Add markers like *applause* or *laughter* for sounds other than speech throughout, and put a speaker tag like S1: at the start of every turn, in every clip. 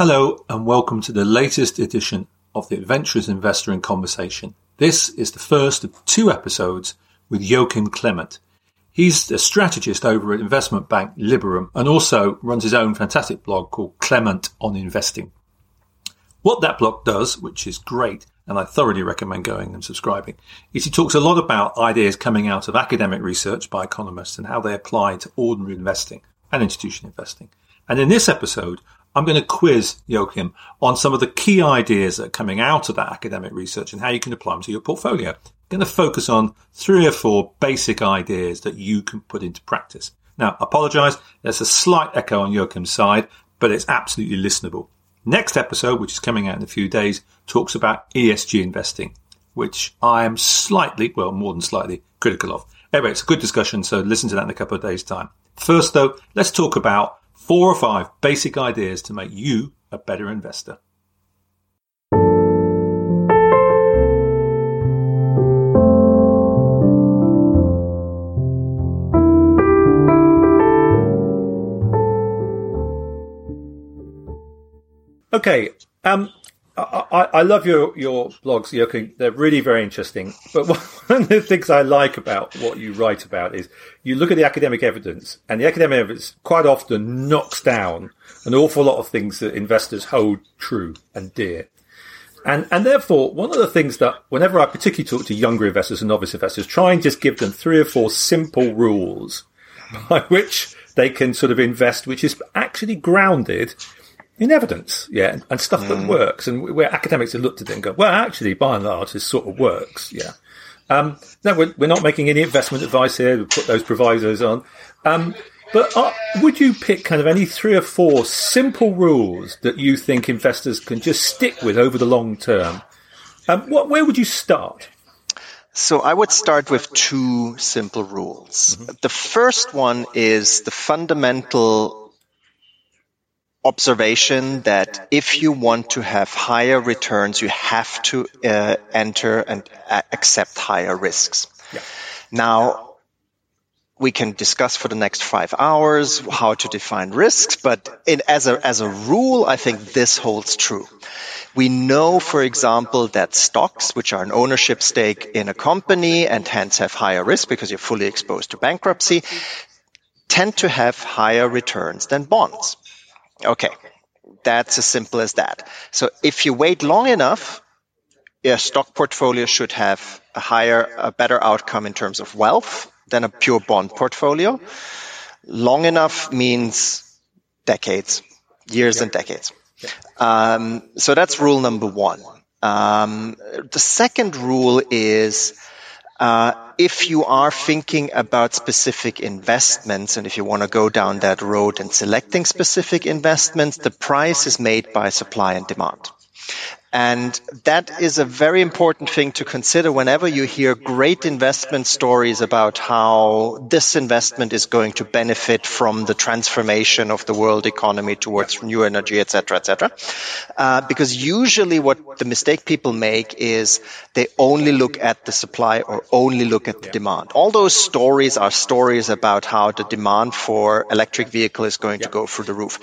S1: Hello and welcome to the latest edition of the Adventurous Investor in Conversation. This is the first of two episodes with Joachim Klement. He's a strategist over at investment bank Liberum and also runs his own fantastic blog called Klement on Investing. What that blog does, which is great, and I thoroughly recommend going and subscribing, is he talks a lot about ideas coming out of academic research by economists and how they apply to ordinary investing and institutional investing. And in this episode, I'm going to quiz Joachim on some of the key ideas that are coming out of that academic research and how you can apply them to your portfolio. I'm going to focus on three or four basic ideas that you can put into practice. Now, apologize. There's a slight echo on Joachim's side, but it's absolutely listenable. Next episode, which is coming out in a few days, talks about ESG investing, which I am slightly, well, more than slightly critical of. Anyway, it's a good discussion, so listen to that in a couple of days' time. First, though, let's talk about four or five basic ideas to make you a better investor. Okay, um, I, I, love your, your blogs, Joachim. They're really very interesting. But *laughs* one of the things I like about what you write about is you look at the academic evidence, and the academic evidence quite often knocks down an awful lot of things that investors hold true and dear. And, and therefore, one of the things that whenever I particularly talk to younger investors and novice investors, try and just give them three or four simple rules *laughs* by which they can sort of invest, which is actually grounded in evidence, yeah, and stuff that mm. works, and where academics have looked at it and go, well, actually, by and large, this sort of works, yeah. Um, no, we're, we're, not making any investment advice here. We put those provisos on. Um, but uh, would you pick kind of any three or four simple rules that you think investors can just stick with over the long term? Um, what, where would you start?
S2: So I would start with two simple rules. Mm-hmm. The first one is the fundamental observation that if you want to have higher returns, you have to uh, enter and accept higher risks. Yeah. Now, we can discuss for the next five hours how to define risks, but in, as a as a rule, I think this holds true. We know, for example, that stocks, which are an ownership stake in a company and hence have higher risk because you're fully exposed to bankruptcy, tend to have higher returns than bonds. Okay, that's as simple as that. So if you wait long enough, your stock portfolio should have a higher, a better outcome in terms of wealth than a pure bond portfolio. Long enough means decades, years and decades. Um, so that's rule number one. Um, the second rule is Uh, if you are thinking about specific investments and if you want to go down that road and selecting specific investments, the price is made by supply and demand. And that is a very important thing to consider whenever you hear great investment stories about how this investment is going to benefit from the transformation of the world economy towards new energy, etc., etc. Uh, because usually what the mistake people make is they only look at the supply or only look at the demand. All those stories are stories about how the demand for electric vehicle is going to go through the roof.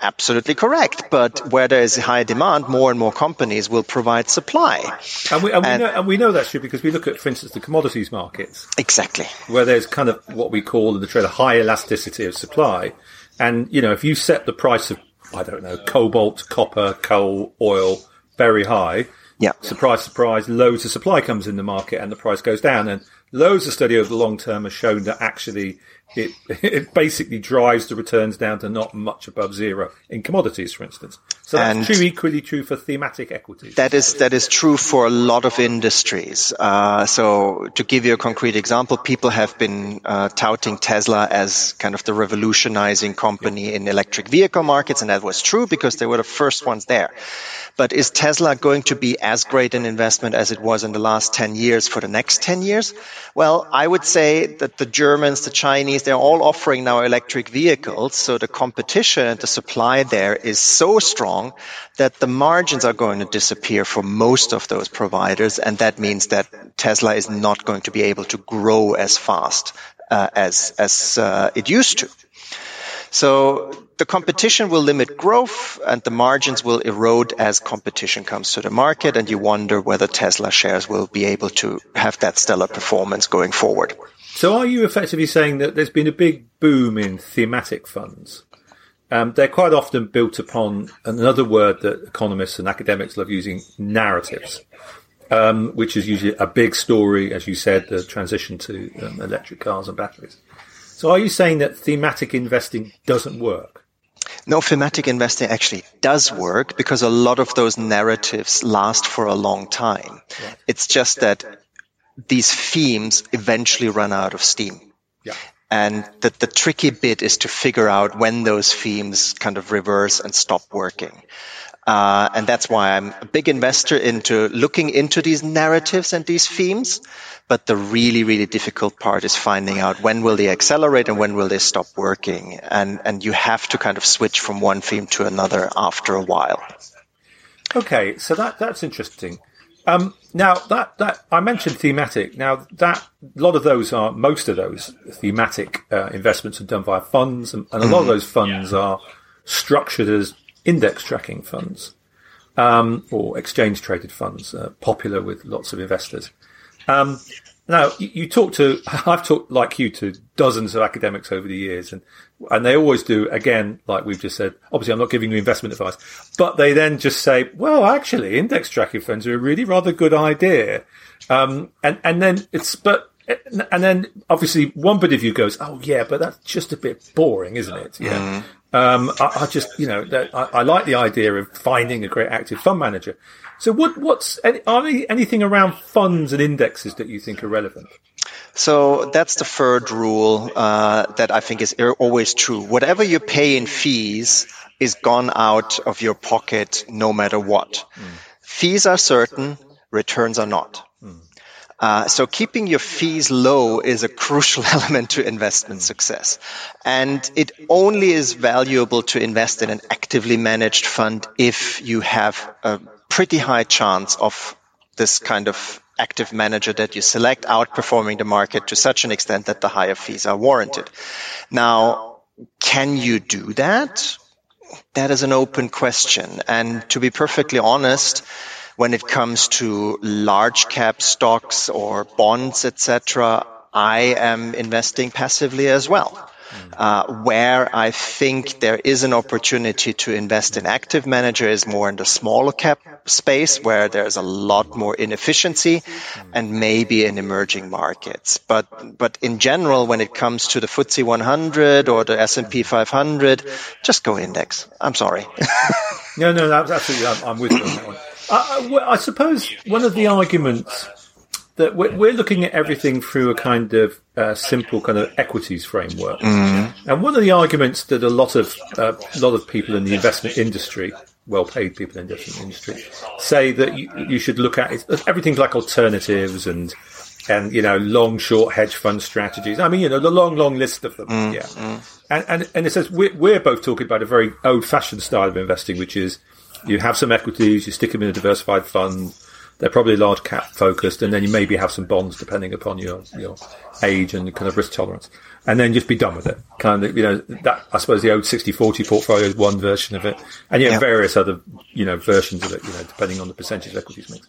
S2: Absolutely correct. But where there is high demand, more and more companies will provide supply.
S1: And we, and, and, we, know, and we know that's true because we look at, for instance, the commodities markets.
S2: Exactly.
S1: Where there's kind of what we call in the trade a high elasticity of supply. And, you know, if you set the price of, I don't know, cobalt, copper, coal, oil very high,
S2: yeah.
S1: surprise, surprise, loads of supply comes in the market and the price goes down. And loads of study over the long term has shown that actually it *laughs* it basically drives the returns down to not much above zero in commodities, for instance. So that's and true, equally true for thematic equities.
S2: That is that is true for a lot of industries. Uh, so to give you a concrete example, people have been uh, touting Tesla as kind of the revolutionizing company in electric vehicle markets, and that was true because they were the first ones there. But is Tesla going to be as great an investment as it was in the last 10 years for the next 10 years? Well, I would say that the Germans, the Chinese, they're all offering now electric vehicles. So the competition and the supply there is so strong that the margins are going to disappear for most of those providers. And that means that Tesla is not going to be able to grow as fast uh, as, as uh, it used to. So the competition will limit growth and the margins will erode as competition comes to the market and you wonder whether Tesla shares will be able to have that stellar performance going forward.
S1: So are you effectively saying that there's been a big boom in thematic funds? Um, they're quite often built upon another word that economists and academics love using, narratives, um, which is usually a big story, as you said, the transition to um, electric cars and batteries. So are you saying that thematic investing doesn't work?
S2: No, thematic investing actually does work because a lot of those narratives last for a long time. It's just that these themes eventually run out of steam.
S1: Yeah.
S2: And the, the tricky bit is to figure out when those themes kind of reverse and stop working. Uh, and that's why I'm a big investor into looking into these narratives and these themes. But the really, really difficult part is finding out when will they accelerate and when will they stop working. And, and you have to kind of switch from one theme to another after a while.
S1: Okay, so that that's interesting. Um, now that that I mentioned thematic. Now that a lot of those are most of those thematic uh, investments are done via funds, and, and a lot of mm-hmm. those funds yeah. are structured as index tracking funds um, or exchange traded funds, uh, popular with lots of investors. Um, now, you, you talk to, *laughs* I've talked like you to dozens of academics over the years and, and they always do, again, like we've just said, obviously I'm not giving you investment advice, but they then just say, well, actually, index tracking funds are a really rather good idea. Um, and, and then it's, but, and then obviously one bit of you goes, oh yeah, but that's just a bit boring, isn't it? Yeah. Mm. Um, I, I, just, you know, I, I, like the idea of finding a great active fund manager. So what, what's, any, are there anything around funds and indexes that you think are relevant?
S2: So that's the third rule uh, that I think is always true. Whatever you pay in fees is gone out of your pocket no matter what. Mm. Fees are certain, returns are not. Mm. Uh, so keeping your fees low is a crucial *laughs* element to investment success. And it only is valuable to invest in an actively managed fund if you have a pretty high chance of this kind of active manager that you select outperforming the market to such an extent that the higher fees are warranted. Now, can you do that? That is an open question. And to be perfectly honest, when it comes to large cap stocks or bonds, etc., I am investing passively as well. Uh, where I think there is an opportunity to invest in active manager is more in the smaller cap space where there's a lot more inefficiency and maybe in emerging markets. But, but in general, when it comes to the FTSE 100 or the S&P 500, just go index. I'm sorry. *laughs*
S1: no, no, absolutely. I'm, I'm with you on that one. I, I, suppose one of the arguments that we're, we're, looking at everything through a kind of uh, simple kind of equities framework, mm-hmm. and one of the arguments that a lot of uh, a lot of people in the investment industry, well-paid people in the investment industry, say that you, you should look at is everything like alternatives and and you know long short hedge fund strategies. I mean, you know, the long long list of them. Mm-hmm. Yeah, and, and and it says we're, we're both talking about a very old-fashioned style of investing, which is you have some equities, you stick them in a diversified fund. They're probably large cap focused, and then you maybe have some bonds depending upon your your age and kind of risk tolerance, and then just be done with it. Kind of, you know, that I suppose the old 60-40 portfolio is one version of it, and you have yeah. various other you know versions of it, you know, depending on the percentage of equities mix.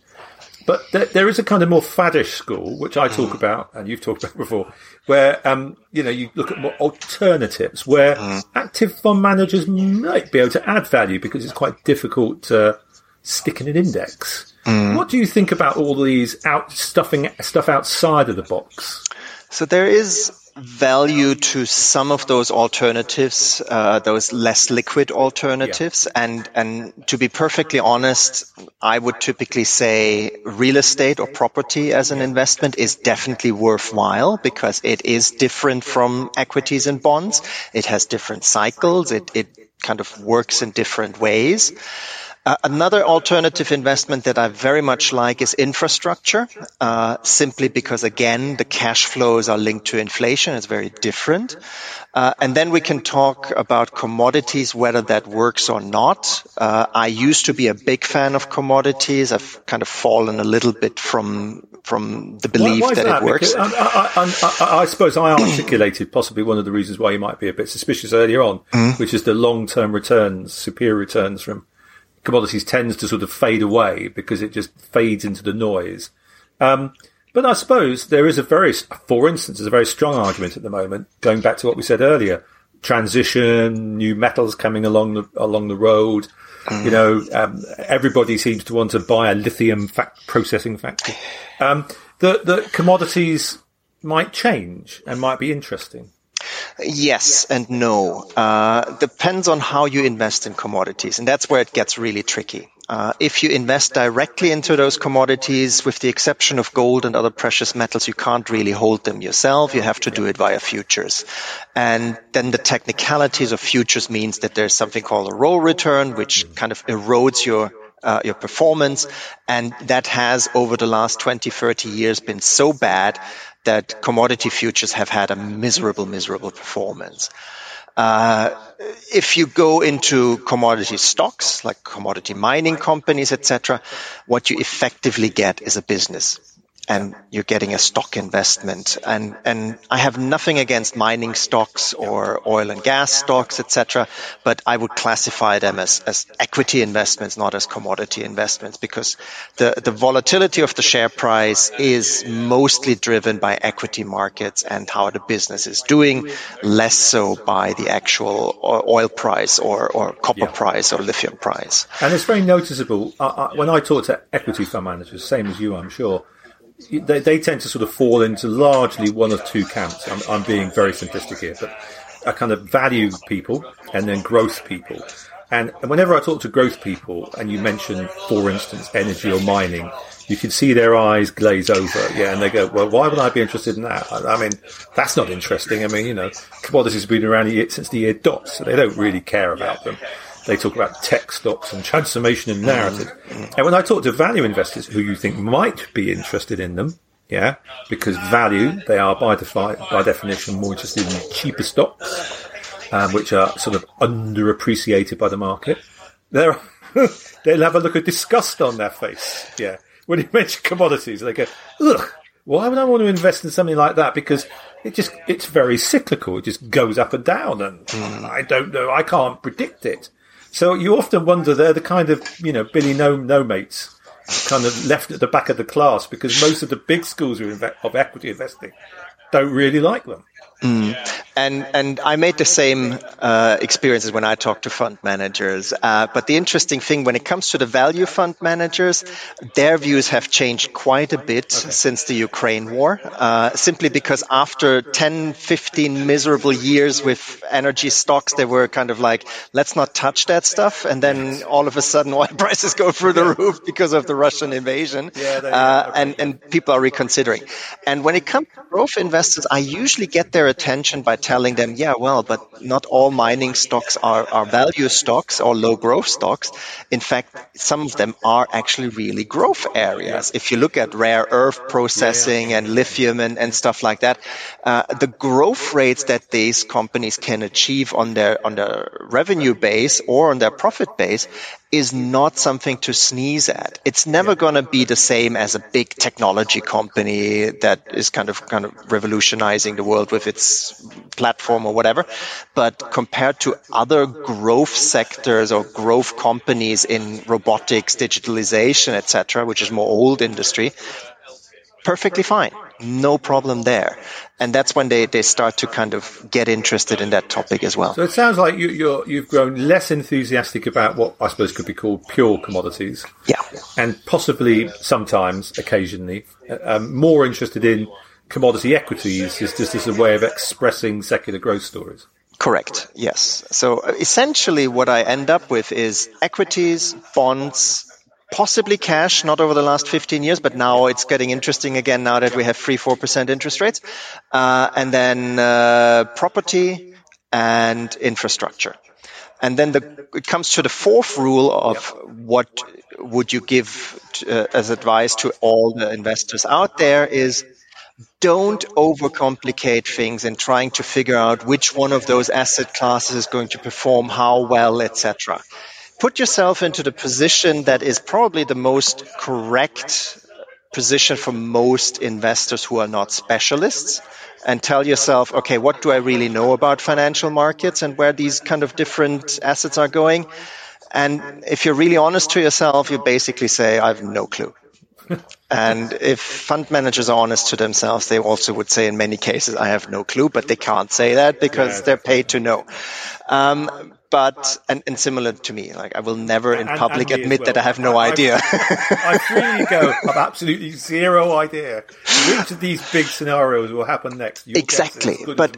S1: But there, there is a kind of more faddish school, which I talk mm. about, and you've talked about *laughs* before, where um, you know you look at more alternatives, where mm. active fund managers might be able to add value because it's quite difficult to stick in an index. Mm. What do you think about all these out stuffing stuff outside of the box?
S2: So there is value to some of those alternatives, uh, those less liquid alternatives. Yeah. And, and to be perfectly honest, I would typically say real estate or property as an investment is definitely worthwhile because it is different from equities and bonds. It has different cycles. It, it kind of works in different ways. Uh, another alternative investment that I very much like is infrastructure, uh, simply because, again, the cash flows are linked to inflation. It's very different. Uh, and then we can talk about commodities, whether that works or not. Uh, I used to be a big fan of commodities. I've kind of fallen a little bit from from the belief
S1: why, why
S2: that,
S1: that,
S2: it works.
S1: I, I, I, I, suppose I articulated possibly one of the reasons why you might be a bit suspicious earlier on, mm. which is the long-term returns, superior returns from commodities tends to sort of fade away because it just fades into the noise. Um, but I suppose there is a very, for instance, there's a very strong argument at the moment, going back to what we said earlier, transition, new metals coming along the, along the road. Mm. You know, um, everybody seems to want to buy a lithium processing factory. Um, the, the commodities might change and might be interesting.
S2: Yes and no. Uh, depends on how you invest in commodities, and that's where it gets really tricky. Uh, if you invest directly into those commodities, with the exception of gold and other precious metals, you can't really hold them yourself. You have to do it via futures. And then the technicalities of futures means that there's something called a roll return, which kind of erodes your uh, your performance. And that has over the last 20, 30 years been so bad that commodity futures have had a miserable, miserable performance. Uh, if you go into commodity stocks like commodity mining companies, etc., what you effectively get is a business and you're getting a stock investment. And, and I have nothing against mining stocks or oil and gas stocks, etc. But I would classify them as, as equity investments, not as commodity investments, because the, the volatility of the share price is mostly driven by equity markets and how the business is doing, less so by the actual oil price or, or copper yeah. price or lithium price.
S1: And it's very noticeable. I, I, when I talk to equity fund managers, same as you, I'm sure, they, they tend to sort of fall into largely one of two camps. I'm, I'm being very simplistic here, but a kind of value people and then growth people. And whenever I talk to growth people and you mention, for instance, energy or mining, you can see their eyes glaze over. Yeah. And they go, well, why would I be interested in that? I, I mean, that's not interesting. I mean, you know, commodities have been around since the year dot, so they don't really care about them. They talk about tech stocks and transformation and narrative. Mm-hmm. And when I talk to value investors who you think might be interested in them, yeah, because value, they are by, defi- by definition more interested in cheaper stocks, um, which are sort of underappreciated by the market. They're, *laughs* they'll have a look of disgust on their face. Yeah. When you mention commodities, they go, ugh, why would I want to invest in something like that? Because it just, it's very cyclical. It just goes up and down and mm. I don't know. I can't predict it. So you often wonder they're the kind of, you know, Billy no, no mates kind of left at the back of the class because most of the big schools of, of equity investing don't really like them.
S2: Mm. And and I made the same uh, experiences when I talk to fund managers. Uh, but the interesting thing when it comes to the value fund managers, their views have changed quite a bit okay. since the Ukraine war. Uh, simply because after 10, 15 miserable years with energy stocks, they were kind of like, let's not touch that stuff. And then all of a sudden, *laughs* oil prices go through the roof because of the Russian invasion. Uh, and and people are reconsidering. And when it comes to growth investors, I usually get their attention by telling them, yeah, well, but not all mining stocks are, are value stocks or low growth stocks. In fact, some of them are actually really growth areas. If you look at rare earth processing and lithium and, and stuff like that, uh, the growth rates that these companies can achieve on their, on their revenue base or on their profit base is not something to sneeze at. It's never going to be the same as a big technology company that is kind of kind of revolutionizing the world with its platform or whatever. But compared to other growth sectors or growth companies in robotics, digitalization, etc., which is more old industry, perfectly fine. No problem there. And that's when they, they start to kind of get interested in that topic as well.
S1: So it sounds like you, you're, you've grown less enthusiastic about what I suppose could be called pure commodities.
S2: Yeah.
S1: And possibly sometimes, occasionally, um, more interested in commodity equities is just as a way of expressing secular growth stories.
S2: Correct. Yes. So essentially what I end up with is equities, bonds, possibly cash, not over the last 15 years, but now it's getting interesting again now that we have 3 4% interest rates. Uh, and then uh, property and infrastructure. And then the, it comes to the fourth rule of what would you give to, uh, as advice to all the investors out there is don't overcomplicate things in trying to figure out which one of those asset classes is going to perform how well, etc. Put yourself into the position that is probably the most correct position for most investors who are not specialists and tell yourself, okay, what do I really know about financial markets and where these kind of different assets are going? And if you're really honest to yourself, you basically say, I have no clue. And if fund managers are honest to themselves, they also would say in many cases, I have no clue, but they can't say that because yeah, they're paid to know. Um, but and, and, similar to me, like I will never in and, public and admit well. that I have no I, idea.
S1: I, *laughs* I freely go. I've absolutely zero idea which of these big scenarios will happen next.
S2: Your exactly, but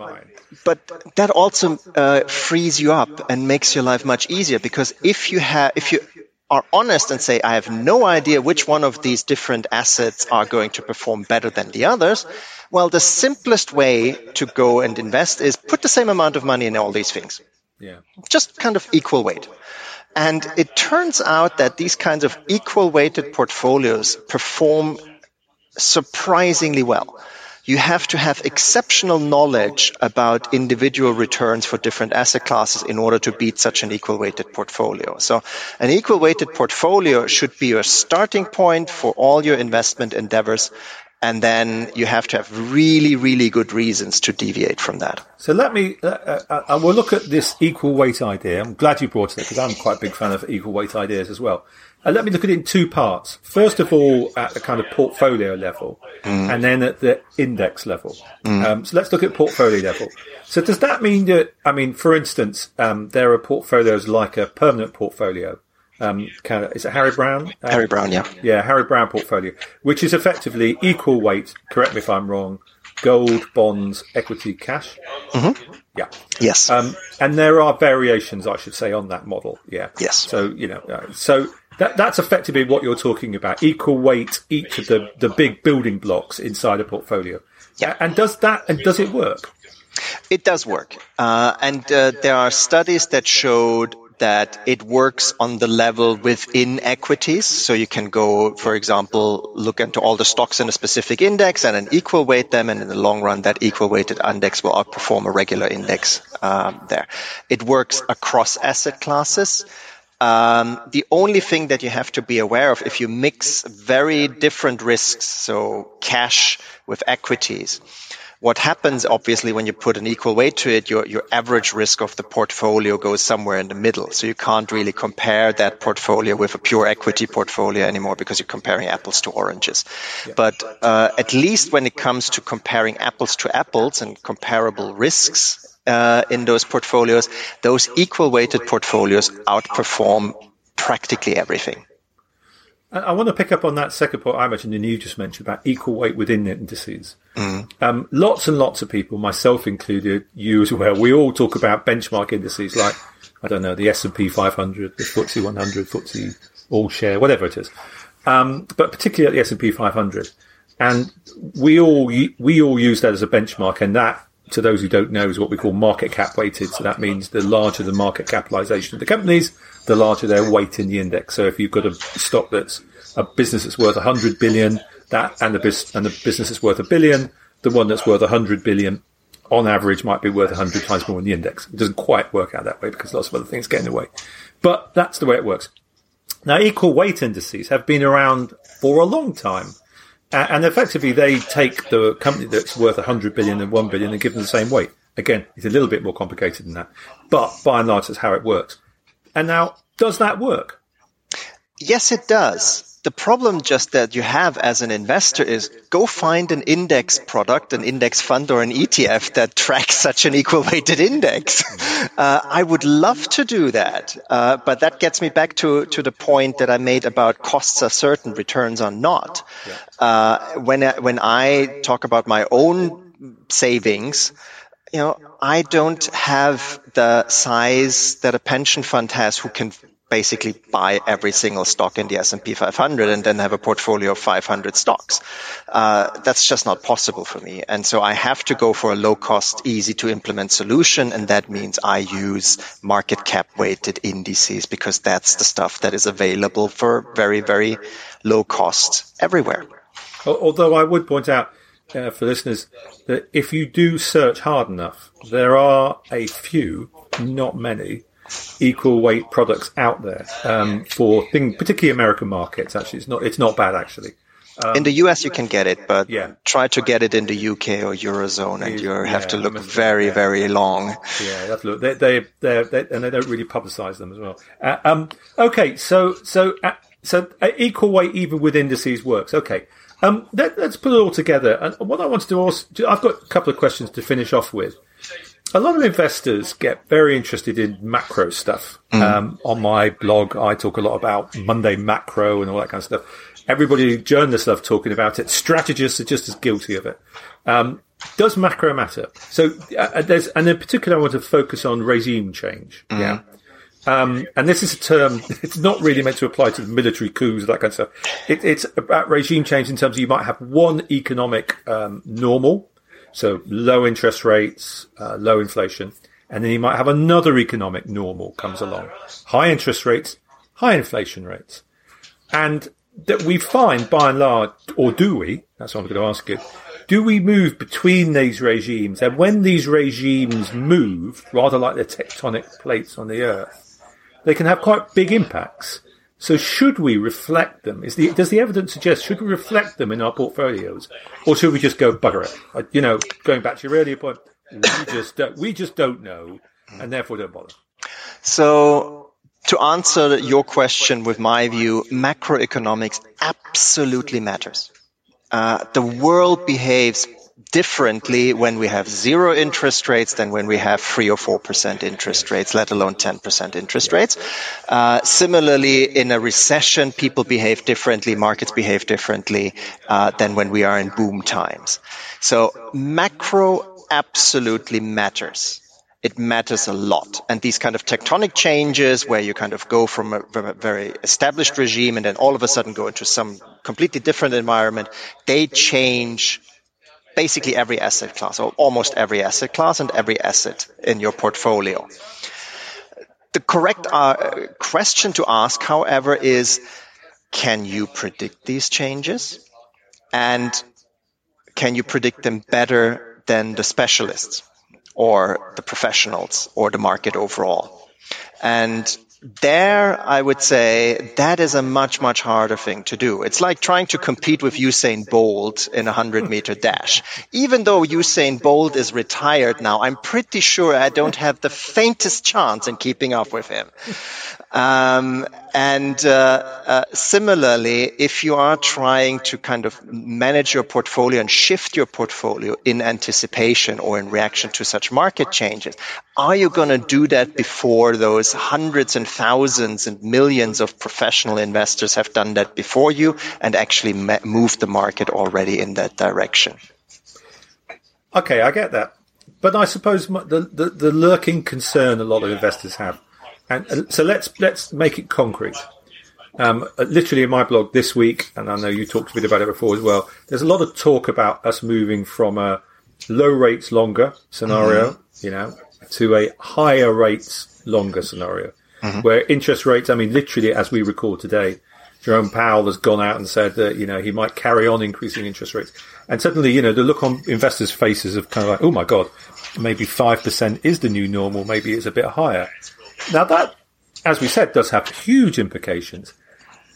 S2: but that also uh, frees you up and makes your life much easier because if you have if you are honest and say, I have no idea which one of these different assets are going to perform better than the others, well, the simplest way to go and invest is put the same amount of money in all these things.
S1: Yeah.
S2: Just kind of equal weight. And it turns out that these kinds of equal weighted portfolios perform surprisingly well you have to have exceptional knowledge about individual returns for different asset classes in order to beat such an equal weighted portfolio. So an equal weighted portfolio should be your starting point for all your investment endeavors. And then you have to have really, really good reasons to deviate from that.
S1: So let me, uh, uh, uh we'll look at this equal weight idea. I'm glad you brought it because I'm quite a big fan of equal weight ideas as well. Uh, let me look at it in two parts. First of all, at the kind of portfolio level, mm. and then at the index level. Mm. Um, so let's look at portfolio level. So does that mean that, I mean, for instance, um, there are portfolios like a permanent portfolio. Um, kind of, is it Harry Browne?
S2: Um, Harry Browne, yeah.
S1: Yeah, Harry Browne portfolio, which is effectively equal weight, correct me if I'm wrong, gold, bonds, equity, cash.
S2: Mm-hmm.
S1: Yeah.
S2: Yes. Um,
S1: and there are variations, I should say, on that model. Yeah.
S2: Yes.
S1: So, you know, uh, so that, that's effectively what you're talking about. Equal weight each of the, the big building blocks inside a portfolio.
S2: Yeah.
S1: And does that, and does it work?
S2: It does work. Uh, and uh, there are studies that showed that it works on the level within equities. So you can go, for example, look into all the stocks in a specific index and then equal weight them. And in the long run, that equal weighted index will outperform a regular index um, there. It works across asset classes. Um, the only thing that you have to be aware of if you mix very different risks, so cash with equities, what happens obviously when you put an equal weight to it, your, your average risk of the portfolio goes somewhere in the middle. So you can't really compare that portfolio with a pure equity portfolio anymore because you're comparing apples to oranges. Yeah. But uh, at least when it comes to comparing apples to apples and comparable risks, uh, in those portfolios, those equal weighted portfolios outperform practically everything.
S1: I want to pick up on that second point I mentioned and you just mentioned about equal weight within the indices. Mm. Um, lots and lots of people, myself included, you as well, we all talk about benchmark indices like, I don't know, the S&P 500, the FTSE 100, FTSE all share, whatever it is. Um, but particularly at the S&P 500. And we all, we all use that as a benchmark and that to those who don't know, is what we call market cap weighted. So that means the larger the market capitalization of the companies, the larger their weight in the index. So if you've got a stock that's a business that's worth 100 billion, that and the, bis- and the business that's worth a billion, the one that's worth 100 billion on average might be worth 100 times more in the index. It doesn't quite work out that way because lots of other things get in the way. But that's the way it works. Now, equal weight indices have been around for a long time. And effectively, they take the company that's worth 100 billion and 1 billion and give them the same weight. Again, it's a little bit more complicated than that. But by and large, that's how it works. And now, does that work?
S2: Yes, it does. The problem just that you have as an investor is go find an index product, an index fund or an ETF that tracks such an equal weighted index. *laughs* Uh, I would love to do that. Uh, but that gets me back to, to the point that I made about costs are certain, returns are not. Uh, when, I, when I talk about my own savings, you know, I don't have the size that a pension fund has who can basically buy every single stock in the S&P 500 and then have a portfolio of 500 stocks. Uh, that's just not possible for me. And so I have to go for a low cost, easy to implement solution. And that means I use market cap weighted indices because that's the stuff that is available for very, very low cost everywhere.
S1: Although I would point out uh, for listeners that if you do search hard enough, there are a few, not many, equal weight products out there um, for thing, particularly American markets. Actually, it's not it's not bad actually.
S2: Um, in the US, you can get it, but yeah. try to get it in the UK or Eurozone, and you yeah, have to look very, yeah. very long.
S1: Yeah, that's look. They, they, they, and they don't really publicize them as well. Uh, um, okay, so, so, uh, so uh, equal weight even with indices works. Okay, um, let, us put it all together. And what I wanted to also, I've got a couple of questions to finish off with a lot of investors get very interested in macro stuff. Mm. Um, on my blog, I talk a lot about Monday macro and all that kind of stuff. Everybody, journalists love talking about it. Strategists are just as guilty of it. Um, does macro matter? So uh, there's, and in particular, I want to focus on regime change. Mm. Yeah. Um, and this is a term, *laughs* it's not really meant to apply to military coups, that kind of stuff. It, it's about regime change in terms of you might have one economic um, normal, so low interest rates, uh, low inflation, and then you might have another economic normal comes along. High interest rates, high inflation rates. And that we find by and large, or do we, that's what I'm going to ask you, do we move between these regimes? And when these regimes move, rather like the tectonic plates on the earth, they can have quite big impacts. So should we reflect them? Is the, does the evidence suggest should we reflect them in our portfolios, or should we just go bugger it? You know, going back to your earlier point, we just don't, we just don't know, and therefore don't bother.
S2: So to answer your question with my view, macroeconomics absolutely matters. Uh, the world behaves differently when we have zero interest rates than when we have three or four percent interest rates, let alone 10% interest rates. Uh, similarly, in a recession, people behave differently, markets behave differently uh, than when we are in boom times. So macro absolutely matters it matters a lot. And these kind of tectonic changes where you kind of go from a, from a, very established regime and then all of a sudden go into some completely different environment, they change basically every asset class or almost every asset class and every asset in your portfolio. The correct uh, question to ask, however, is can you predict these changes? And can you predict them better than the specialists or the professionals or the market overall? And there, I would say that is a much, much harder thing to do. It's like trying to compete with Usain Bolt in a 100 meter dash. Even though Usain Bolt is retired now, I'm pretty sure I don't have the faintest chance in keeping up with him. Um, and uh, uh, similarly, if you are trying to kind of manage your portfolio and shift your portfolio in anticipation or in reaction to such market changes, are you going to do that before those hundreds and thousands and millions of professional investors have done that before you and actually moved the market already in that direction?
S1: Okay, I get that. But I suppose the, the, the lurking concern a lot of investors have and uh, so let's let's make it concrete. Um, uh, literally in my blog this week, and I know you talked a bit about it before as well. There's a lot of talk about us moving from a low rates longer scenario, mm-hmm. you know, to a higher rates longer scenario, mm-hmm. where interest rates. I mean, literally as we record today, Jerome Powell has gone out and said that you know he might carry on increasing interest rates, and suddenly you know the look on investors' faces of kind of like, oh my god, maybe five percent is the new normal, maybe it's a bit higher. Now that, as we said, does have huge implications.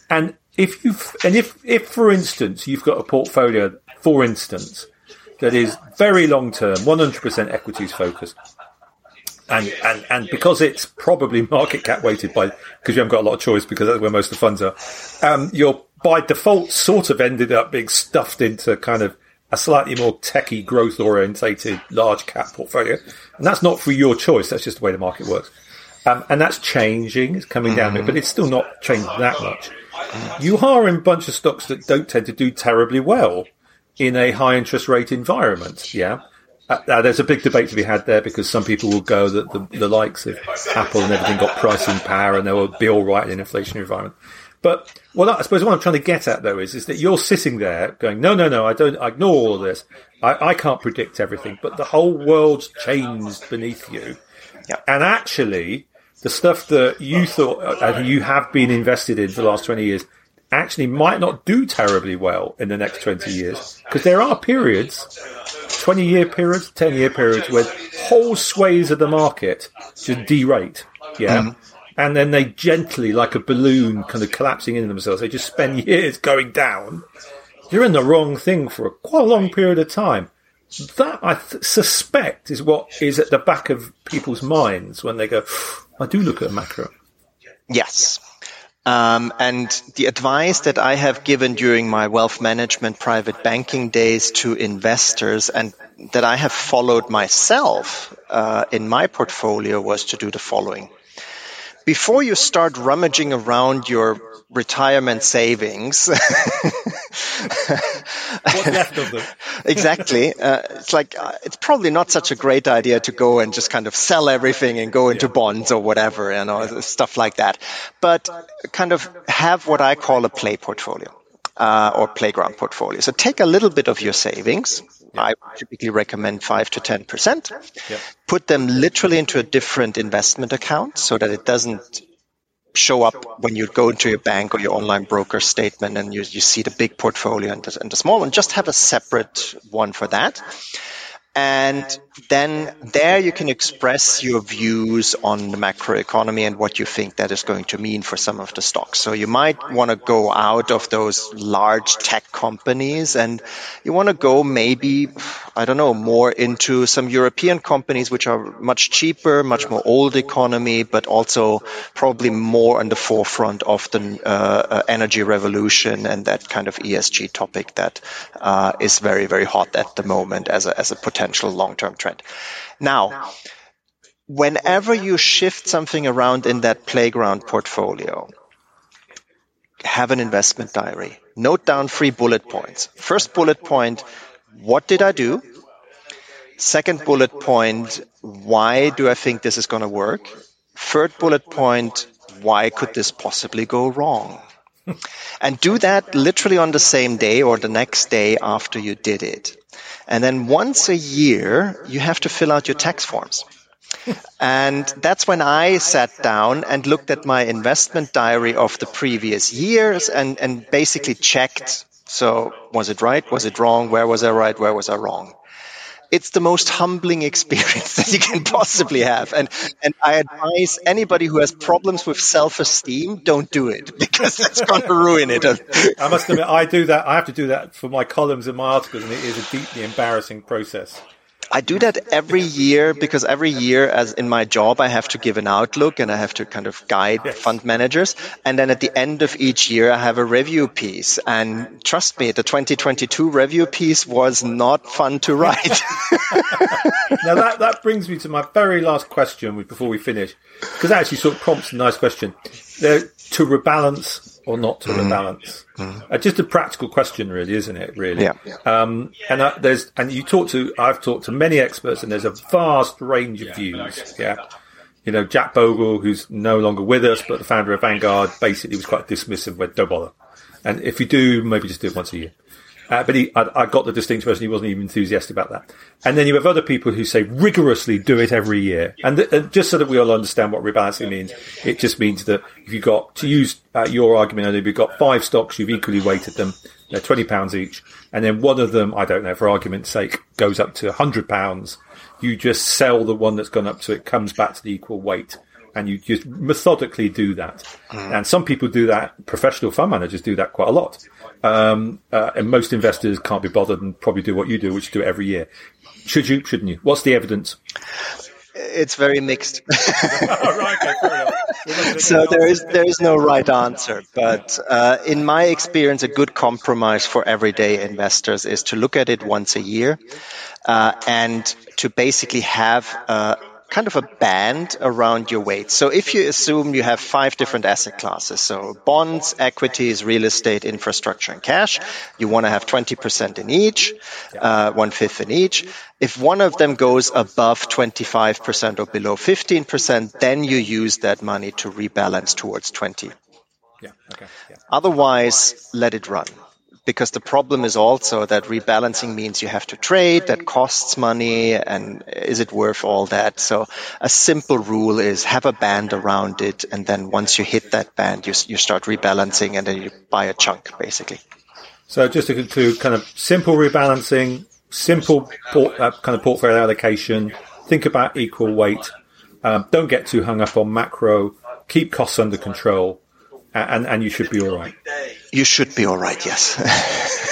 S1: And if you and if if for instance you've got a portfolio, for instance, that is very long term, 100% equities focused, and, and, and because it's probably market cap weighted by, because you haven't got a lot of choice because that's where most of the funds are, um, you're by default sort of ended up being stuffed into kind of a slightly more techie growth orientated large cap portfolio. And that's not for your choice. That's just the way the market works. Um, and that's changing. It's coming down mm. but it's still not changed that much. You are in a bunch of stocks that don't tend to do terribly well in a high interest rate environment. Yeah. Uh, uh, there's a big debate to be had there because some people will go that the, the likes of Apple and everything got pricing power and they will be all right in an inflationary environment. But well, I suppose what I'm trying to get at though is, is that you're sitting there going, no, no, no, I don't, I ignore all of this. I, I can't predict everything, but the whole world's changed beneath you.
S2: Yeah.
S1: And actually, the stuff that you thought uh, and you have been invested in for the last 20 years actually might not do terribly well in the next 20 years because there are periods 20 year periods 10 year periods where whole sways of the market just derate yeah? Mm. and then they gently like a balloon kind of collapsing into themselves. They just spend *laughs* years going down. You're in the wrong thing for a quite a long period of time. That I th- suspect is what is at the back of people's minds when they go I do look at macro.
S2: Yes um, and the advice that I have given during my wealth management private banking days to investors and that I have followed myself uh, in my portfolio was to do the following. Before you start rummaging around your retirement savings.
S1: What's left of them? *laughs*
S2: exactly. Uh, it's like uh, it's probably not such a great idea to go and just kind of sell everything and go into yeah. bonds or whatever, you know, yeah. stuff like that. But kind of have what I call a play portfolio. Uh, or playground portfolio. So take a little bit of your savings. Yeah. I typically recommend five to ten percent. Put them literally into a different investment account so that it doesn't show up when you go into your bank or your online broker statement and you, you see the big portfolio and the, and the small one. Just have a separate one for that. And then there you can express your views on the macroeconomy and what you think that is going to mean for some of the stocks. So you might want to go out of those large tech companies and you want to go maybe, I don't know, more into some European companies which are much cheaper, much more old economy, but also probably more on the forefront of the uh, energy revolution and that kind of ESG topic that uh, is very, very hot at the moment as a, as a potential long-term trend. Now, whenever you shift something around in that playground portfolio, have an investment diary. Note down three bullet points. First bullet point, what did I do? Second bullet point, why do I think this is going to work? Third bullet point, why could this possibly go wrong? and do that literally on the same day or the next day after you did it. And then once a year, you have to fill out your tax forms. and that's when I sat down and looked at my investment diary of the previous years and, and basically checked. So was it right? Was it wrong? Where was I right? Where was I wrong? It's the most humbling experience *laughs* that you can possibly have. And and I advise anybody who has problems with self-esteem, don't do it *laughs* because that's going to ruin it.
S1: I must admit, I do that. I have to do that for my columns and my articles, and it is a deeply embarrassing process.
S2: I do that every year because every year, as in my job, I have to give an outlook and I have to kind of guide yes. fund managers. And then at the end of each year, I have a review piece. And trust me, the 2022 review piece was not fun to write. *laughs*
S1: now that, that brings me to my very last question before we finish, because that actually sort of prompts a nice question. There, to rebalance or not to rebalance? Mm-hmm. Uh, just a practical question, really, isn't it? Really.
S2: Yeah.
S1: Um, and uh, there's and you talk to I've talked to many experts, and there's a vast range of views. Yeah. You know, Jack Bogle, who's no longer with us, but the founder of Vanguard, basically was quite dismissive. Went, don't bother. And if you do, maybe just do it once a year. Uh, but he, I, I, got the distinct impression he wasn't even enthusiastic about that. And then you have other people who say rigorously do it every year. And, th- and just so that we all understand what rebalancing means, it just means that if you've got, to use uh, your argument, you've got five stocks, you've equally weighted them, they're £20 each. And then one of them, I don't know, for argument's sake, goes up to £100. You just sell the one that's gone up to it, comes back to the equal weight and you just methodically do that. Mm. And some people do that. Professional fund managers do that quite a lot. Um, uh, and most investors can't be bothered and probably do what you do, which is do it every year. Should you? Shouldn't you? What's the evidence?
S2: It's very mixed. *laughs* *laughs* so there is there is no right answer, but uh, in my experience, a good compromise for everyday investors is to look at it once a year uh, and to basically have uh, kind of a band around your weight. So if you assume you have five different asset classes, so bonds, equities, real estate, infrastructure, and cash, you want to have 20% in each, uh, one fifth in each. If one of them goes above 25% or below 15%, then you use that money to rebalance towards 20. Yeah. Okay. Yeah. Otherwise, let it run because the problem is also that rebalancing means you have to trade, that costs money, and is it worth all that? So a simple rule is have a band around it, and then once you hit that band, you, you start rebalancing, and then you buy a chunk, basically.
S1: So just to conclude, kind of simple rebalancing, simple port, uh, kind of portfolio allocation, think about equal weight, um, don't get too hung up on macro, keep costs under control, and, and you should be all right.
S2: You should be all right, yes.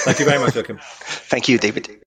S1: Thank you very much, Joachim. *laughs*
S2: Thank you, David.